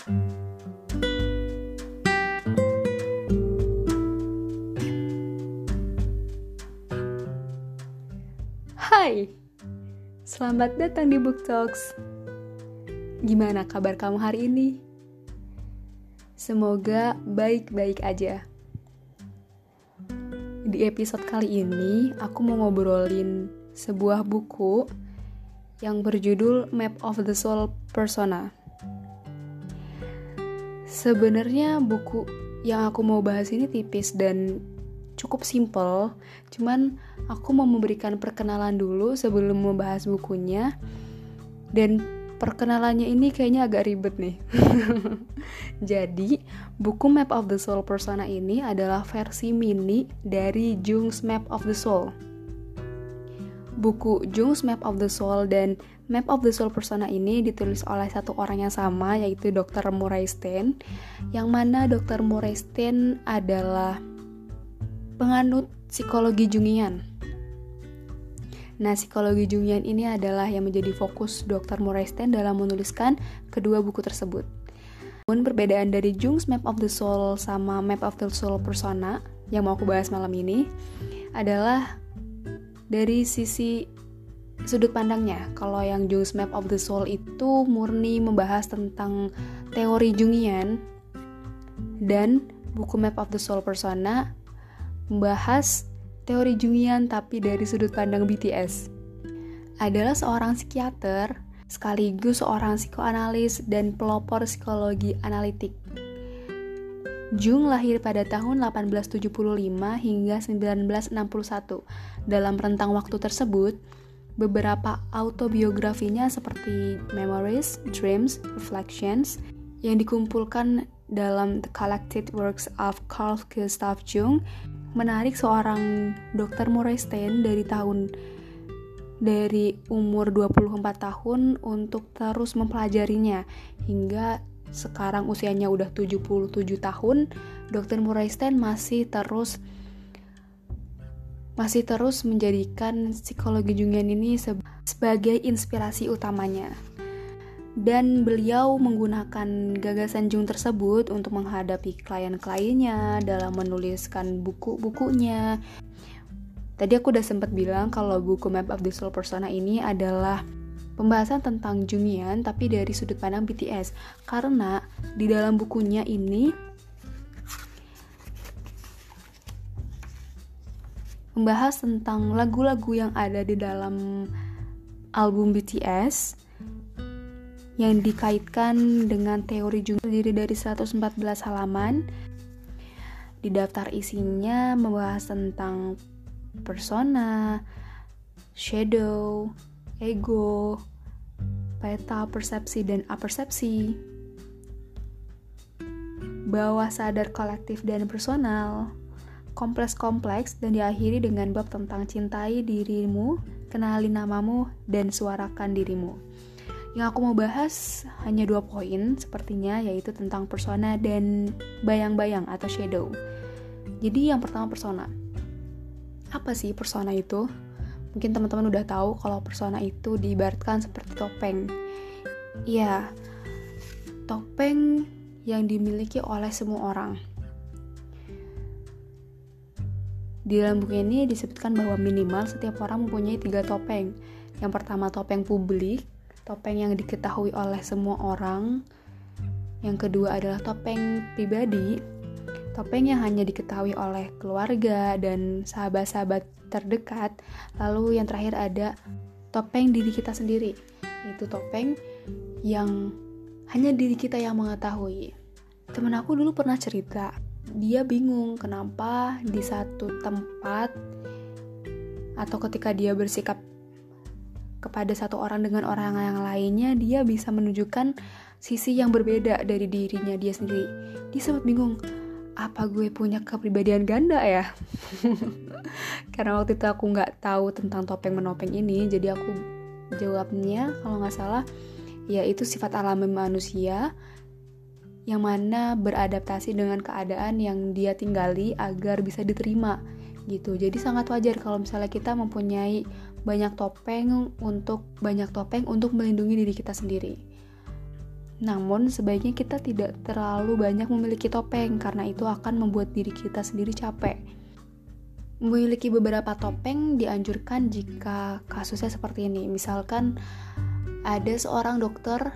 Hai, selamat datang di Book Talks. Gimana kabar kamu hari ini? Semoga baik-baik aja. Di episode kali ini, aku mau ngobrolin sebuah buku yang berjudul Map of the Soul Persona. Sebenarnya buku yang aku mau bahas ini tipis dan cukup simple, cuman aku mau memberikan perkenalan dulu sebelum membahas bukunya. Dan perkenalannya ini kayaknya agak ribet nih. Jadi, buku Map of the Soul Persona ini adalah versi mini dari Jung's Map of the Soul. Buku Jung's Map of the Soul dan Map of the Soul Persona ini ditulis oleh satu orang yang sama yaitu Dr. Murray Stein yang mana Dr. Murray Stein adalah penganut psikologi Jungian. Nah, psikologi Jungian ini adalah yang menjadi fokus Dr. Moresten dalam menuliskan kedua buku tersebut. Namun perbedaan dari Jung's Map of the Soul sama Map of the Soul Persona yang mau aku bahas malam ini adalah dari sisi sudut pandangnya. Kalau yang Jung's Map of the Soul itu murni membahas tentang teori Jungian dan buku Map of the Soul Persona membahas teori Jungian tapi dari sudut pandang BTS. Adalah seorang psikiater sekaligus seorang psikoanalis dan pelopor psikologi analitik. Jung lahir pada tahun 1875 hingga 1961. Dalam rentang waktu tersebut, beberapa autobiografinya seperti Memories, Dreams, Reflections yang dikumpulkan dalam The Collected Works of Carl Gustav Jung menarik seorang dokter Stein dari tahun dari umur 24 tahun untuk terus mempelajarinya hingga sekarang usianya udah 77 tahun dokter Stein masih terus masih terus menjadikan psikologi Jungian ini sebagai inspirasi utamanya dan beliau menggunakan gagasan Jung tersebut untuk menghadapi klien-kliennya dalam menuliskan buku-bukunya. Tadi aku udah sempat bilang kalau buku Map of the Soul Persona ini adalah pembahasan tentang Jungian tapi dari sudut pandang BTS karena di dalam bukunya ini membahas tentang lagu-lagu yang ada di dalam album BTS yang dikaitkan dengan teori Jung terdiri dari 114 halaman. Di daftar isinya membahas tentang persona, shadow, ego, peta persepsi dan apersepsi, bawah sadar kolektif dan personal, kompleks-kompleks dan diakhiri dengan bab tentang cintai dirimu, kenali namamu, dan suarakan dirimu. Yang aku mau bahas hanya dua poin sepertinya yaitu tentang persona dan bayang-bayang atau shadow. Jadi yang pertama persona. Apa sih persona itu? Mungkin teman-teman udah tahu kalau persona itu diibaratkan seperti topeng. Iya, topeng yang dimiliki oleh semua orang. Di dalam buku ini disebutkan bahwa minimal setiap orang mempunyai tiga topeng. Yang pertama topeng publik, topeng yang diketahui oleh semua orang. Yang kedua adalah topeng pribadi, topeng yang hanya diketahui oleh keluarga dan sahabat-sahabat terdekat. Lalu yang terakhir ada topeng diri kita sendiri, yaitu topeng yang hanya diri kita yang mengetahui. Temen aku dulu pernah cerita, dia bingung kenapa di satu tempat atau ketika dia bersikap kepada satu orang dengan orang yang lainnya dia bisa menunjukkan sisi yang berbeda dari dirinya dia sendiri. Dia sempat bingung apa gue punya kepribadian ganda ya? Karena waktu itu aku nggak tahu tentang topeng menopeng ini jadi aku jawabnya kalau nggak salah ya itu sifat alami manusia yang mana beradaptasi dengan keadaan yang dia tinggali agar bisa diterima gitu jadi sangat wajar kalau misalnya kita mempunyai banyak topeng untuk banyak topeng untuk melindungi diri kita sendiri. Namun, sebaiknya kita tidak terlalu banyak memiliki topeng karena itu akan membuat diri kita sendiri capek. Memiliki beberapa topeng dianjurkan jika kasusnya seperti ini. Misalkan ada seorang dokter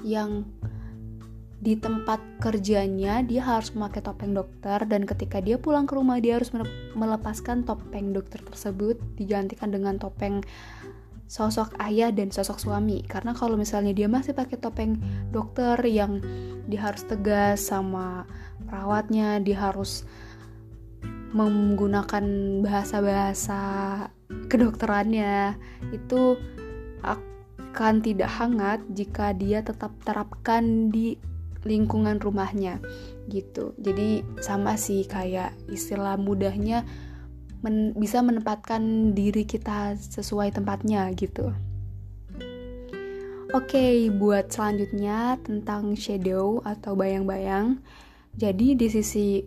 yang di tempat kerjanya dia harus memakai topeng dokter dan ketika dia pulang ke rumah dia harus melepaskan topeng dokter tersebut digantikan dengan topeng sosok ayah dan sosok suami. Karena kalau misalnya dia masih pakai topeng dokter yang dia harus tegas sama perawatnya dia harus menggunakan bahasa-bahasa kedokterannya itu akan tidak hangat jika dia tetap terapkan di lingkungan rumahnya gitu jadi sama sih kayak istilah mudahnya men bisa menempatkan diri kita sesuai tempatnya gitu Oke, okay, buat selanjutnya tentang shadow atau bayang-bayang. Jadi di sisi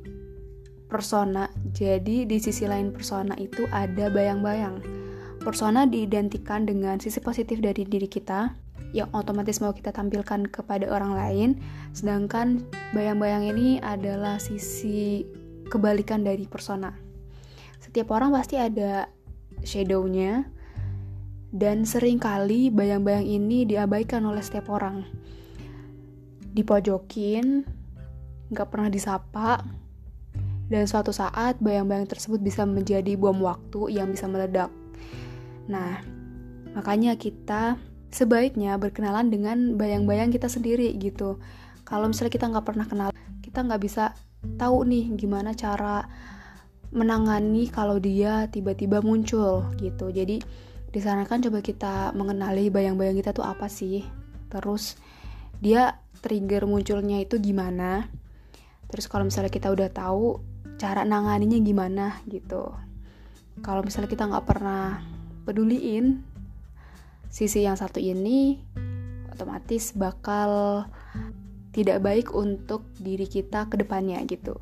persona, jadi di sisi lain persona itu ada bayang-bayang. Persona diidentikan dengan sisi positif dari diri kita, yang otomatis mau kita tampilkan kepada orang lain. Sedangkan bayang-bayang ini adalah sisi kebalikan dari persona. Setiap orang pasti ada shadownya dan sering kali bayang-bayang ini diabaikan oleh setiap orang. Dipojokin nggak pernah disapa dan suatu saat bayang-bayang tersebut bisa menjadi bom waktu yang bisa meledak. Nah makanya kita sebaiknya berkenalan dengan bayang-bayang kita sendiri gitu. Kalau misalnya kita nggak pernah kenal kita nggak bisa tahu nih gimana cara menangani kalau dia tiba-tiba muncul gitu. Jadi disarankan coba kita mengenali bayang-bayang kita tuh apa sih? Terus dia trigger munculnya itu gimana? Terus kalau misalnya kita udah tahu cara nanganinya gimana gitu. Kalau misalnya kita nggak pernah peduliin sisi yang satu ini otomatis bakal tidak baik untuk diri kita ke depannya gitu.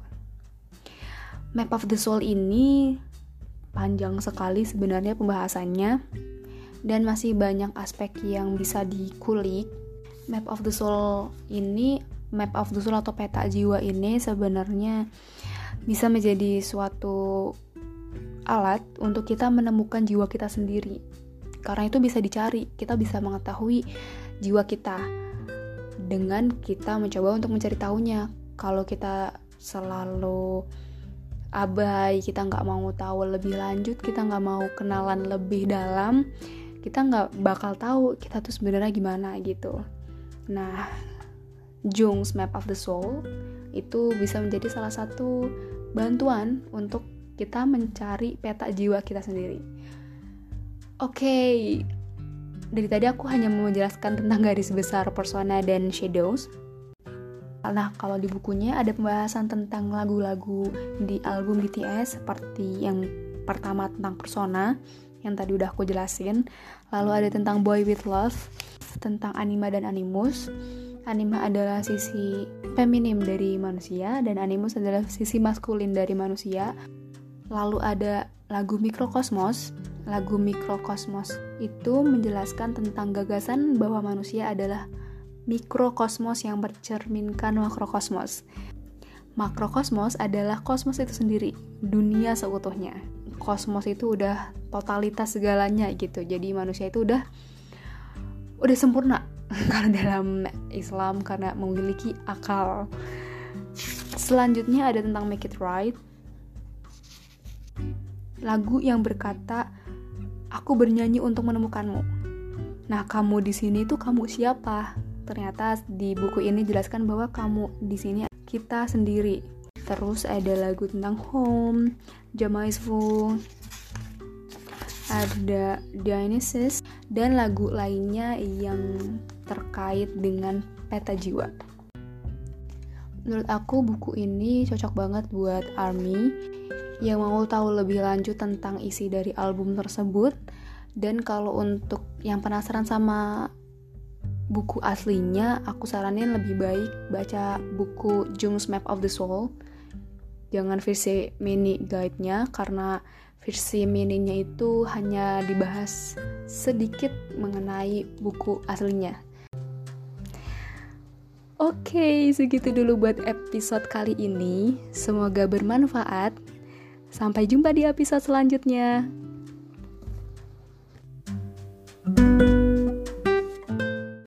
Map of the Soul ini panjang sekali sebenarnya pembahasannya dan masih banyak aspek yang bisa dikulik. Map of the Soul ini, Map of the Soul atau peta jiwa ini sebenarnya bisa menjadi suatu alat untuk kita menemukan jiwa kita sendiri karena itu bisa dicari. Kita bisa mengetahui jiwa kita dengan kita mencoba untuk mencari tahunya. Kalau kita selalu abai kita nggak mau tahu lebih lanjut kita nggak mau kenalan lebih dalam kita nggak bakal tahu kita tuh sebenarnya gimana gitu. Nah Jung's Map of the Soul itu bisa menjadi salah satu bantuan untuk kita mencari peta jiwa kita sendiri. Oke, okay. dari tadi aku hanya mau menjelaskan tentang garis besar persona dan shadows. Nah, kalau di bukunya ada pembahasan tentang lagu-lagu di album BTS seperti yang pertama tentang persona yang tadi udah aku jelasin. Lalu ada tentang Boy With Love, tentang anima dan animus. Anima adalah sisi feminim dari manusia dan animus adalah sisi maskulin dari manusia. Lalu ada lagu Mikrokosmos lagu Mikrokosmos itu menjelaskan tentang gagasan bahwa manusia adalah mikrokosmos yang bercerminkan makrokosmos. Makrokosmos adalah kosmos itu sendiri, dunia seutuhnya. Kosmos itu udah totalitas segalanya gitu. Jadi manusia itu udah udah sempurna kalau dalam Islam karena memiliki akal. Selanjutnya ada tentang Make It Right. Lagu yang berkata Aku bernyanyi untuk menemukanmu. Nah, kamu di sini tuh kamu siapa? Ternyata di buku ini jelaskan bahwa kamu di sini kita sendiri. Terus ada lagu tentang home, Jamaisfu, ada Dionysus, dan lagu lainnya yang terkait dengan peta jiwa. Menurut aku buku ini cocok banget buat ARMY yang mau tahu lebih lanjut tentang isi dari album tersebut dan kalau untuk yang penasaran sama buku aslinya aku saranin lebih baik baca buku Jung's Map of the Soul jangan versi mini guide-nya karena versi mininya itu hanya dibahas sedikit mengenai buku aslinya Oke, segitu dulu buat episode kali ini. Semoga bermanfaat. Sampai jumpa di episode selanjutnya. thank you